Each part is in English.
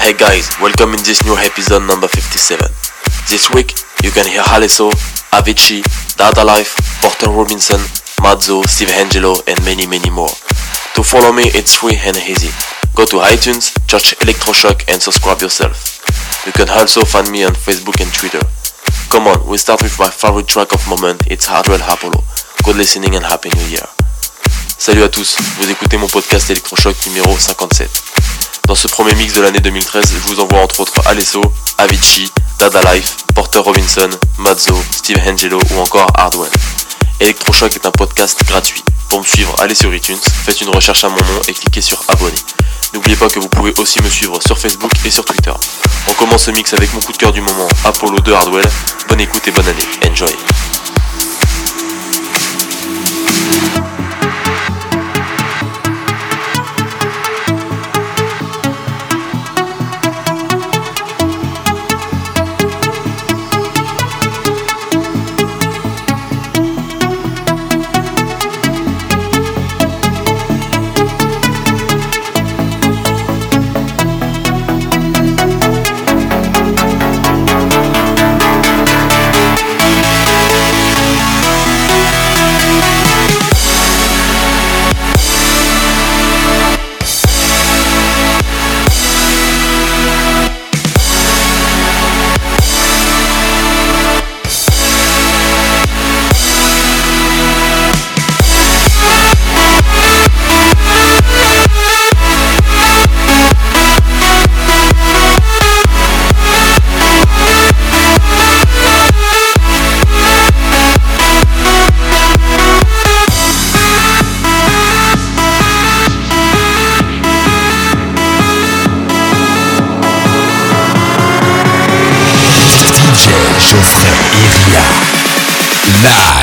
Hey guys, welcome in this new episode number 57. This week, you can hear Alesso, Avicii, Dada Life, Porter Robinson, Mazzo, Steve Angello, and many many more. To follow me, it's free and easy. Go to iTunes, search Electroshock and subscribe yourself. You can also find me on Facebook and Twitter. Come on, we start with my favorite track of moment, it's Hardwell Apollo. Good listening and Happy New Year. Salut à tous, vous écoutez mon podcast Electroshock numéro 57. Dans ce premier mix de l'année 2013, je vous envoie entre autres Alesso, Avicii, Dada Life, Porter Robinson, Mazzo, Steve Angelo ou encore Hardwell. Electroshock est un podcast gratuit. Pour me suivre, allez sur iTunes, faites une recherche à mon nom et cliquez sur abonner. N'oubliez pas que vous pouvez aussi me suivre sur Facebook et sur Twitter. On commence ce mix avec mon coup de cœur du moment, Apollo de Hardwell. Bonne écoute et bonne année. Enjoy. Geoffrey Iria. Live.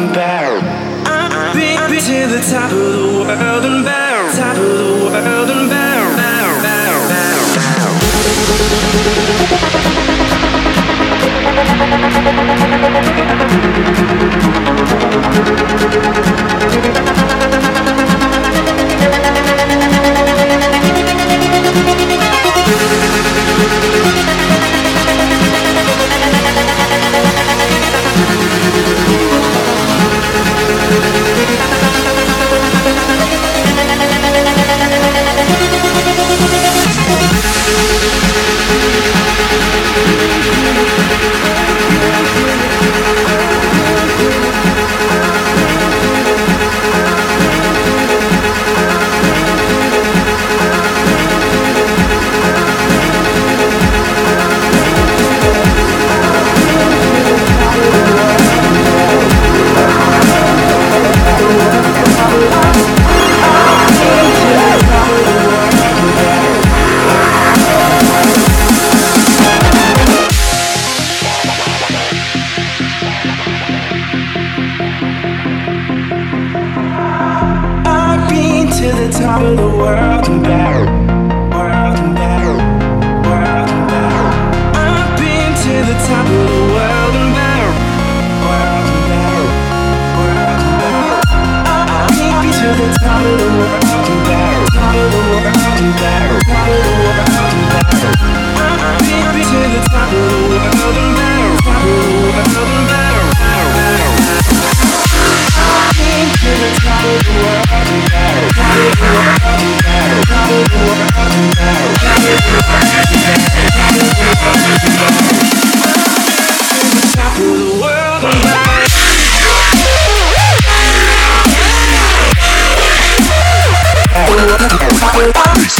And back. I've been to the top of the world and. Top of the world and. Nice.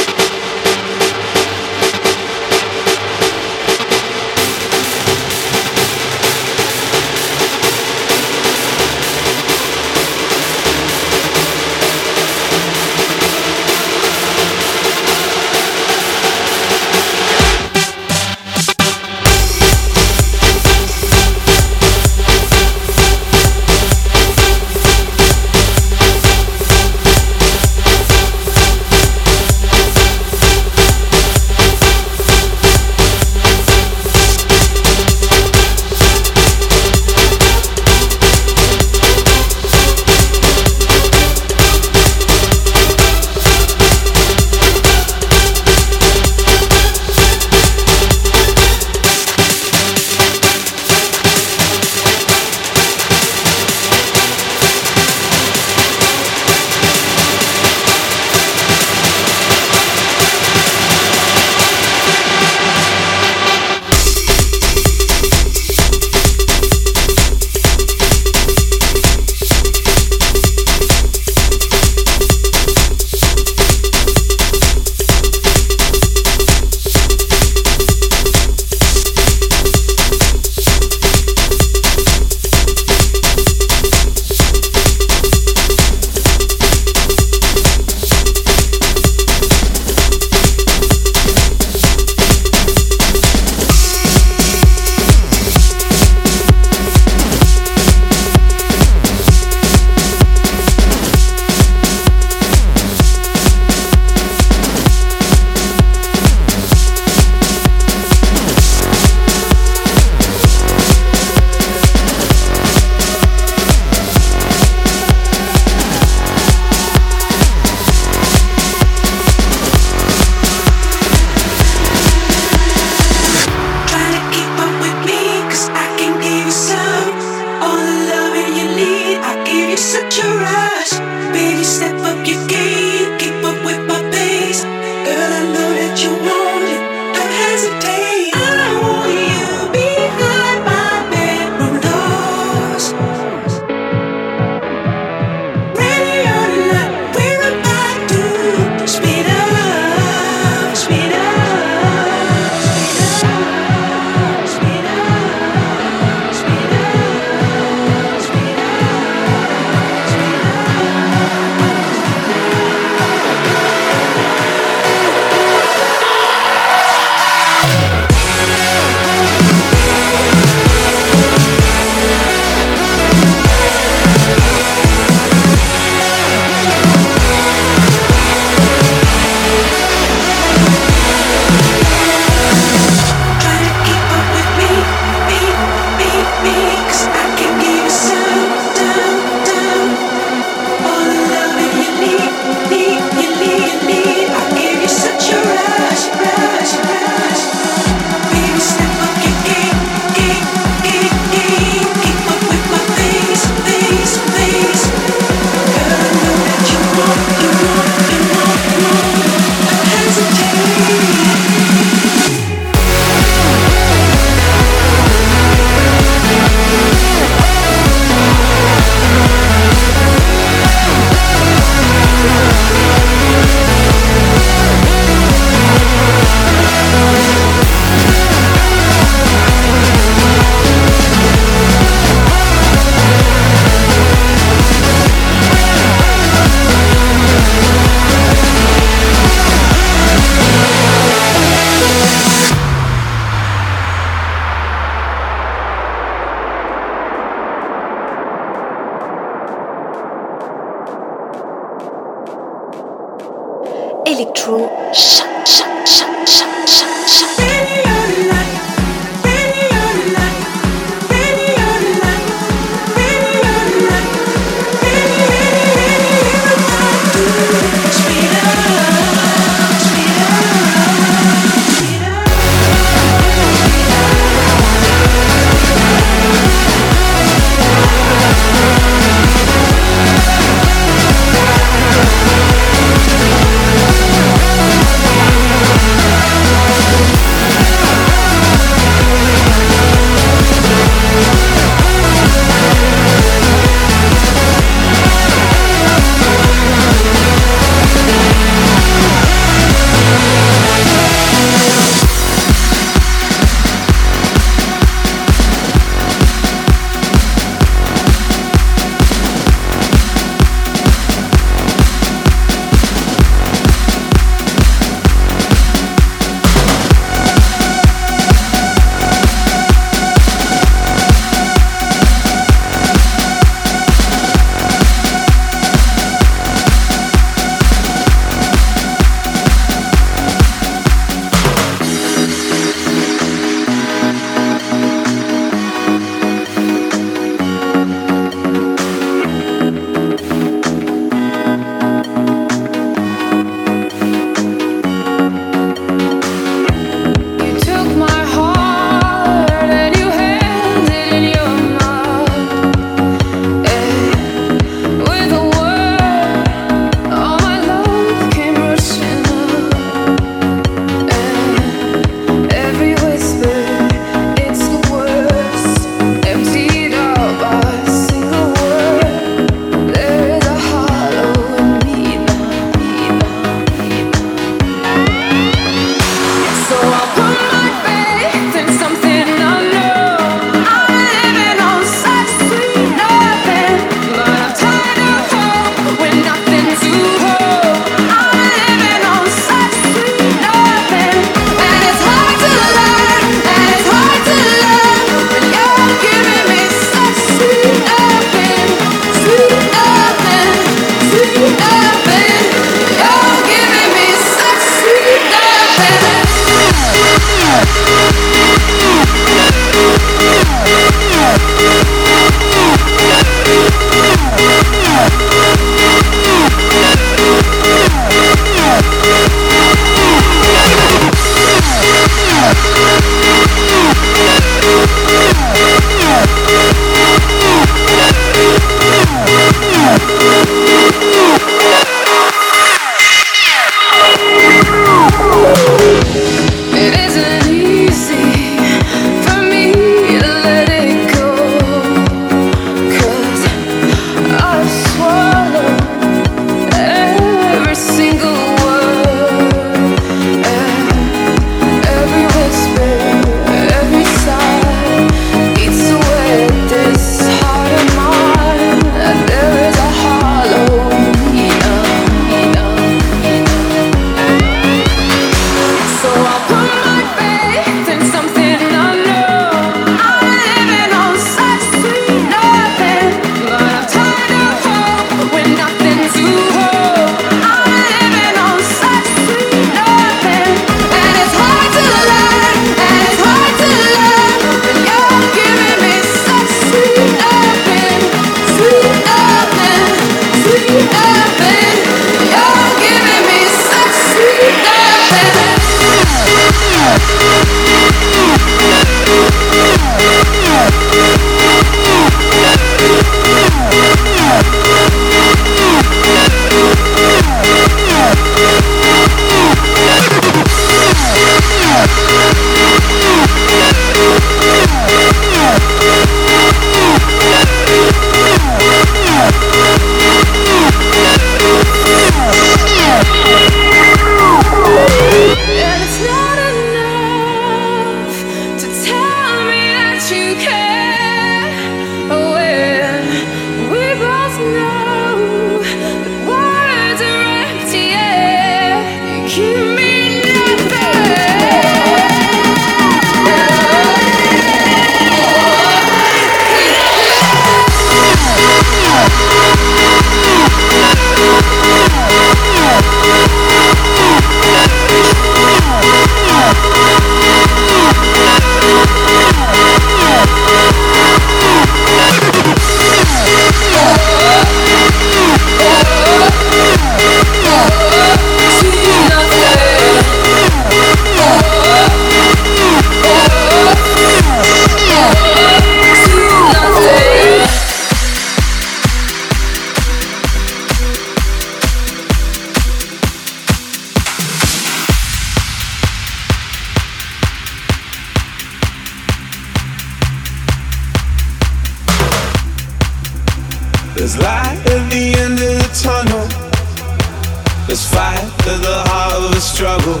struggle.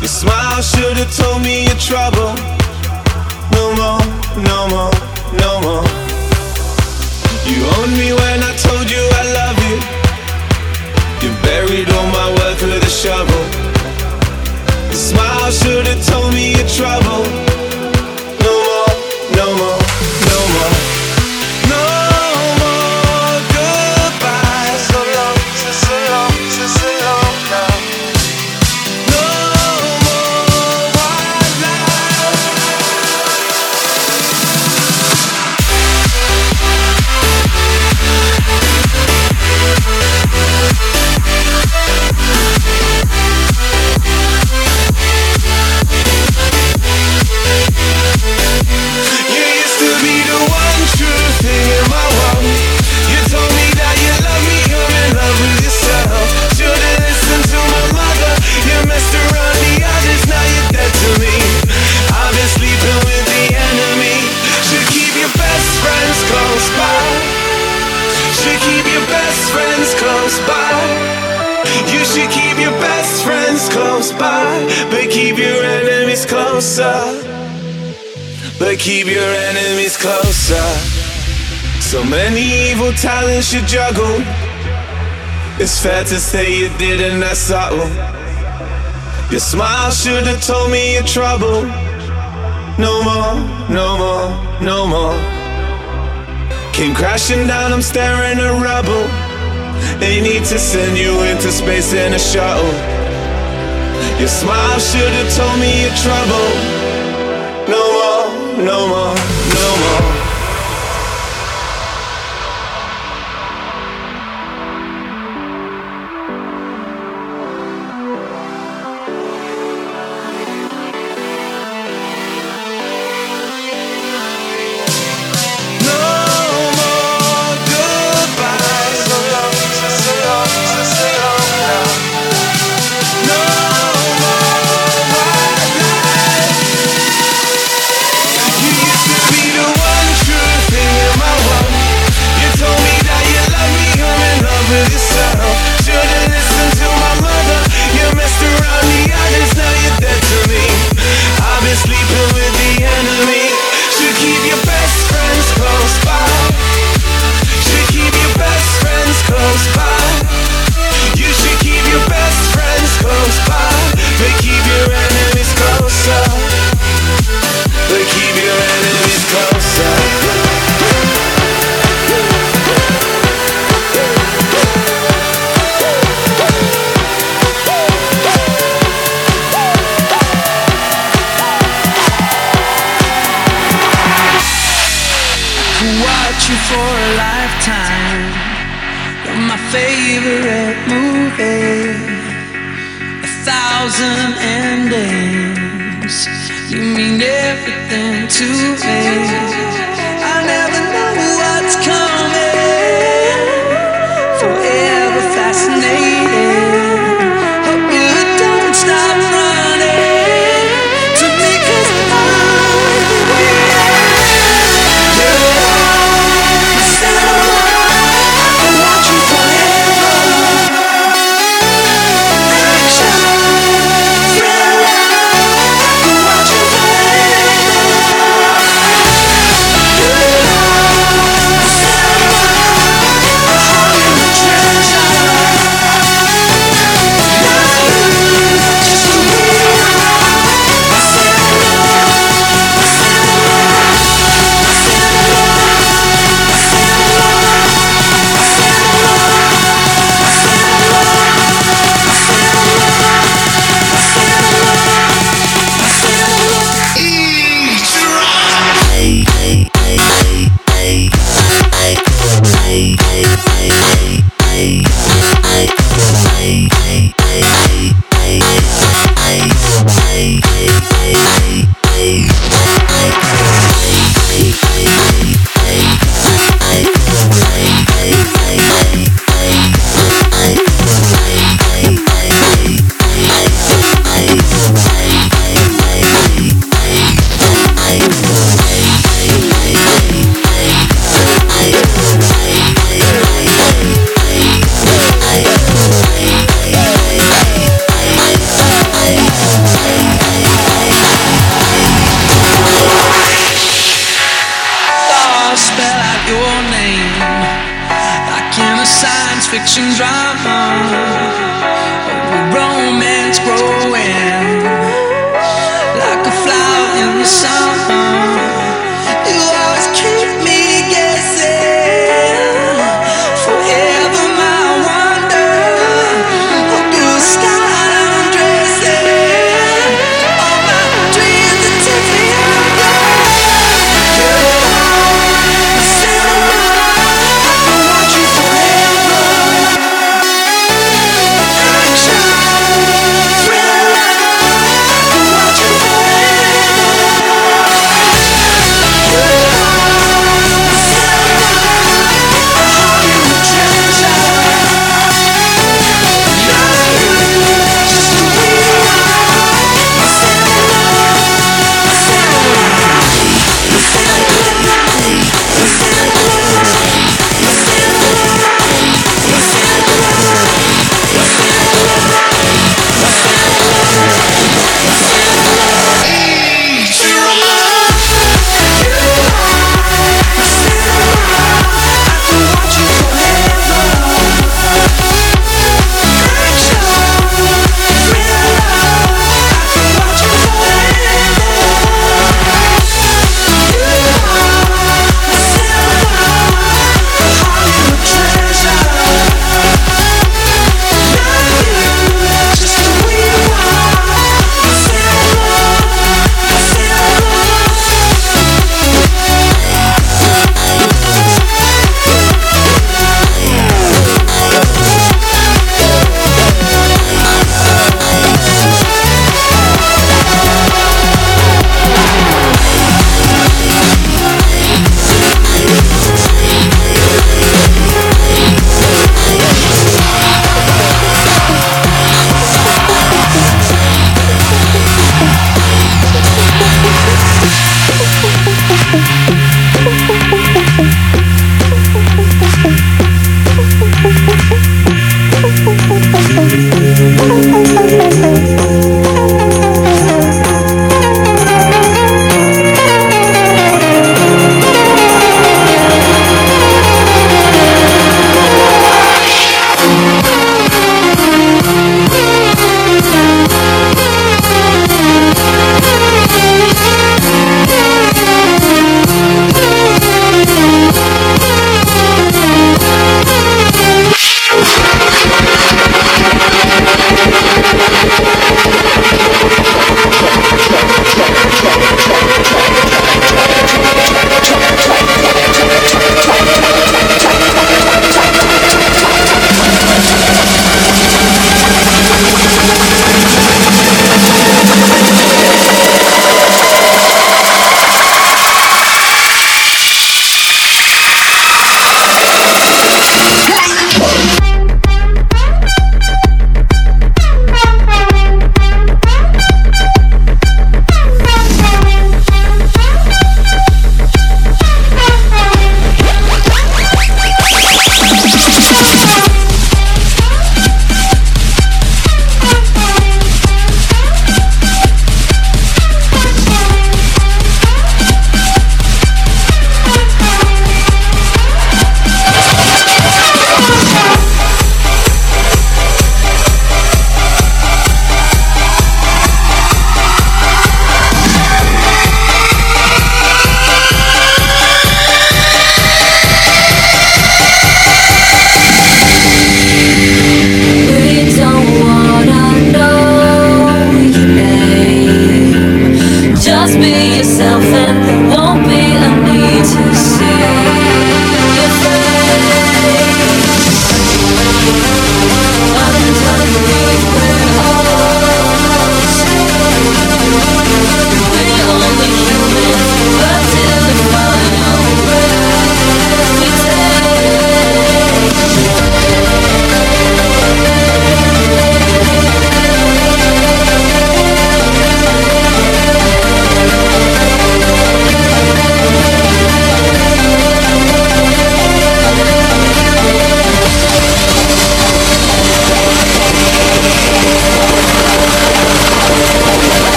Your smile should have told me your trouble. No more, no more, no more. You owned me when I told you I love you. You buried all my work with a shovel. The smile should have told me your trouble. Your best friends close by. You should keep your best friends close by, but keep your enemies closer. But keep your enemies closer. So many evil talents you juggle. It's fair to say you didn't that subtle. Your smile should have told me your trouble. No more, no more, no more. Came crashing down, I'm staring at rubble. They need to send you into space in a shuttle. Your smile should have told me your trouble. No more, no more, no more.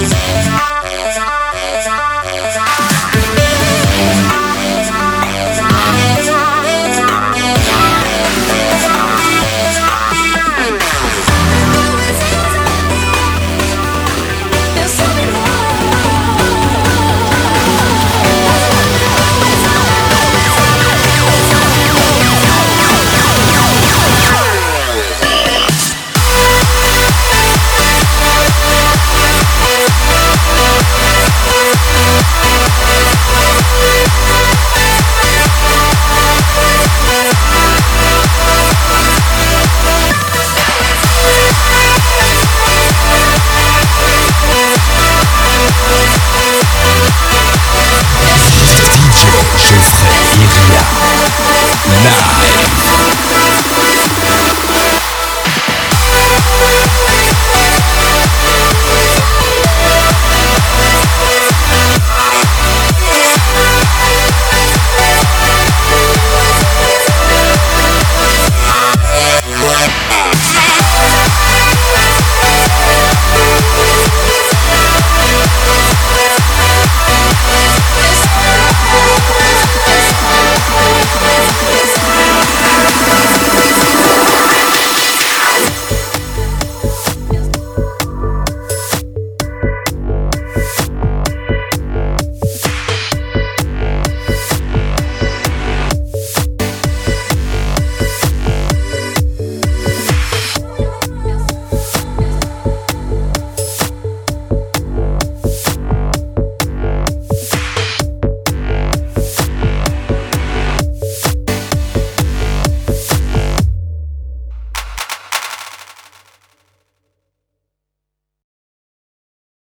Yeah.